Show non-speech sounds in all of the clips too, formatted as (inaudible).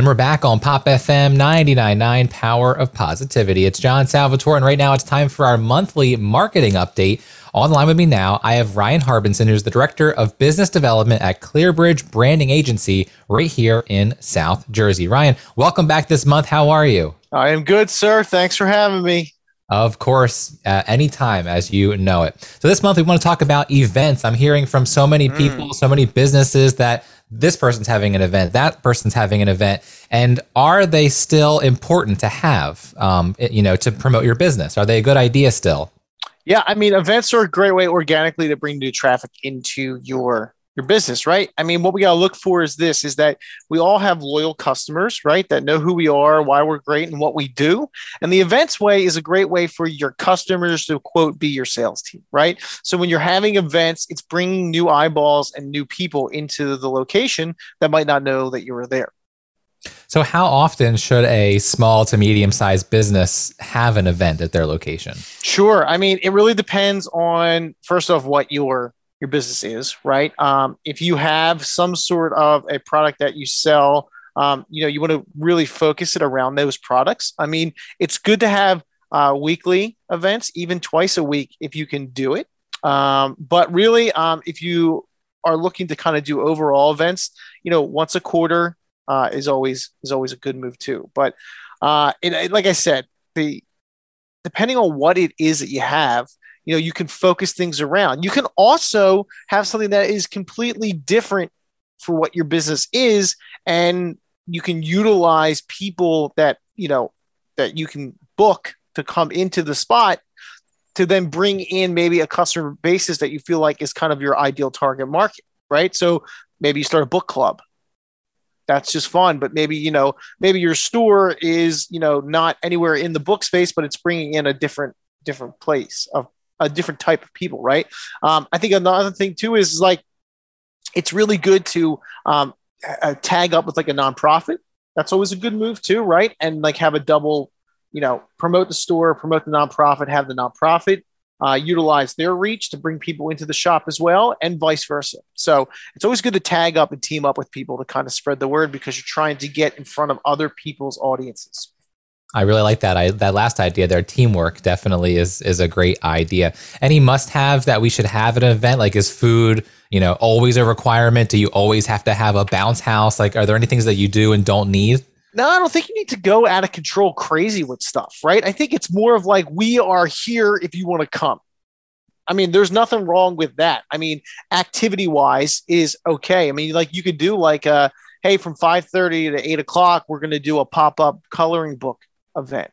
And we're back on Pop FM 99.9 Power of Positivity. It's John Salvatore, and right now it's time for our monthly marketing update. On the line with me now, I have Ryan Harbinson, who's the Director of Business Development at Clearbridge Branding Agency right here in South Jersey. Ryan, welcome back this month. How are you? I am good, sir. Thanks for having me. Of course, uh, anytime as you know it. So, this month we want to talk about events. I'm hearing from so many people, mm. so many businesses that this person's having an event, that person's having an event, and are they still important to have? Um, you know, to promote your business, are they a good idea still? Yeah, I mean, events are a great way organically to bring new traffic into your your business, right? I mean, what we got to look for is this is that we all have loyal customers, right? That know who we are, why we're great, and what we do. And the events way is a great way for your customers to quote be your sales team, right? So when you're having events, it's bringing new eyeballs and new people into the location that might not know that you were there. So, how often should a small to medium sized business have an event at their location? Sure. I mean, it really depends on, first off, what your your business is, right? Um, if you have some sort of a product that you sell, um, you know, you want to really focus it around those products. I mean, it's good to have uh, weekly events, even twice a week if you can do it. Um, but really, um, if you are looking to kind of do overall events, you know, once a quarter uh, is always is always a good move too. But uh, it, like I said, the depending on what it is that you have, you know you can focus things around. You can also have something that is completely different for what your business is and you can utilize people that you know that you can book to come into the spot to then bring in maybe a customer basis that you feel like is kind of your ideal target market right? So maybe you start a book club. That's just fun but maybe you know maybe your store is you know not anywhere in the book space but it's bringing in a different different place of a different type of people, right? Um, I think another thing too is like it's really good to um, tag up with like a nonprofit. That's always a good move too, right? And like have a double, you know, promote the store, promote the nonprofit, have the nonprofit uh, utilize their reach to bring people into the shop as well, and vice versa. So it's always good to tag up and team up with people to kind of spread the word because you're trying to get in front of other people's audiences. I really like that. I, that last idea there, teamwork definitely is is a great idea. Any must have that we should have at an event? Like, is food, you know, always a requirement? Do you always have to have a bounce house? Like, are there any things that you do and don't need? No, I don't think you need to go out of control crazy with stuff, right? I think it's more of like we are here if you want to come. I mean, there's nothing wrong with that. I mean, activity wise is okay. I mean, like you could do like uh, hey, from 5:30 to 8 o'clock, we're going to do a pop-up coloring book event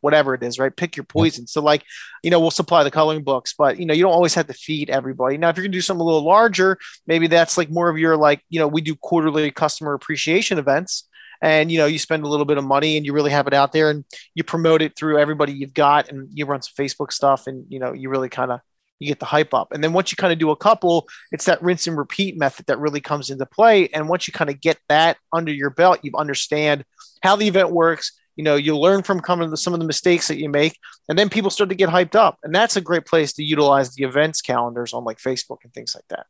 whatever it is, right? Pick your poison. So, like, you know, we'll supply the coloring books, but you know, you don't always have to feed everybody. Now, if you're gonna do something a little larger, maybe that's like more of your like, you know, we do quarterly customer appreciation events, and you know, you spend a little bit of money and you really have it out there and you promote it through everybody you've got, and you run some Facebook stuff, and you know, you really kind of you get the hype up. And then once you kind of do a couple, it's that rinse and repeat method that really comes into play. And once you kind of get that under your belt, you understand how the event works you know you learn from coming to some of the mistakes that you make and then people start to get hyped up and that's a great place to utilize the events calendars on like facebook and things like that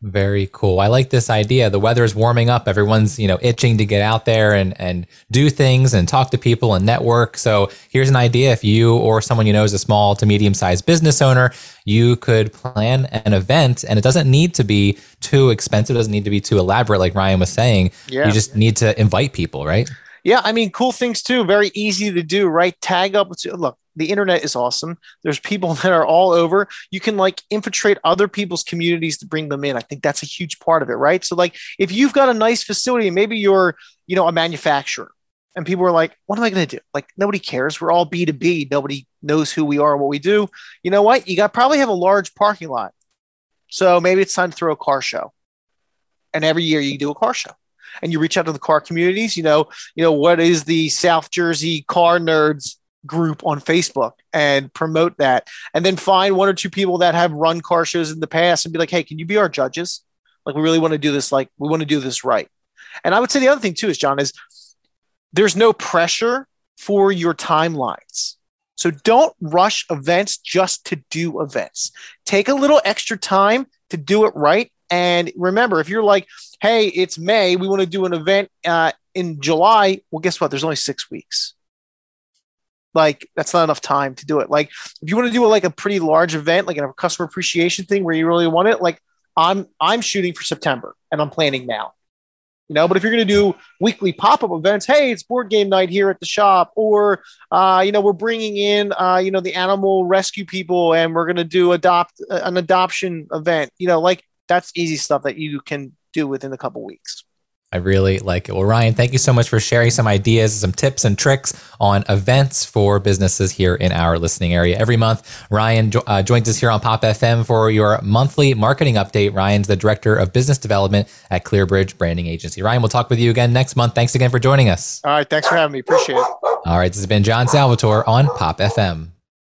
very cool. I like this idea. The weather is warming up. Everyone's, you know, itching to get out there and and do things and talk to people and network. So here's an idea. If you or someone you know is a small to medium sized business owner, you could plan an event and it doesn't need to be too expensive. It doesn't need to be too elaborate, like Ryan was saying. Yeah. You just need to invite people, right? Yeah, I mean, cool things too. Very easy to do, right? Tag up. Look, the internet is awesome. There's people (laughs) that are all over. You can like infiltrate other people's communities to bring them in. I think that's a huge part of it, right? So, like, if you've got a nice facility, maybe you're, you know, a manufacturer, and people are like, "What am I going to do?" Like, nobody cares. We're all B two B. Nobody knows who we are what we do. You know what? You got probably have a large parking lot, so maybe it's time to throw a car show. And every year you do a car show and you reach out to the car communities, you know, you know, what is the South Jersey car nerds group on Facebook and promote that. And then find one or two people that have run car shows in the past and be like, hey, can you be our judges? Like, we really want to do this, like, we want to do this right. And I would say the other thing too is, John, is there's no pressure for your timelines. So don't rush events just to do events. Take a little extra time to do it right And remember, if you're like, hey, it's May, we want to do an event uh, in July, well, guess what? There's only six weeks. Like that's not enough time to do it. Like if you want to do a, like a pretty large event, like a customer appreciation thing where you really want it, like I'm I'm shooting for September and I'm planning now. You know, but if you're going to do weekly pop-up events, hey, it's board game night here at the shop, or uh, you know, we're bringing in uh, you know the animal rescue people, and we're going to do adopt an adoption event. You know, like that's easy stuff that you can do within a couple weeks. I really like it. Well, Ryan, thank you so much for sharing some ideas, some tips and tricks on events for businesses here in our listening area. Every month, Ryan jo- uh, joins us here on Pop FM for your monthly marketing update. Ryan's the Director of Business Development at Clearbridge Branding Agency. Ryan, we'll talk with you again next month. Thanks again for joining us. All right. Thanks for having me. Appreciate it. All right. This has been John Salvatore on Pop FM.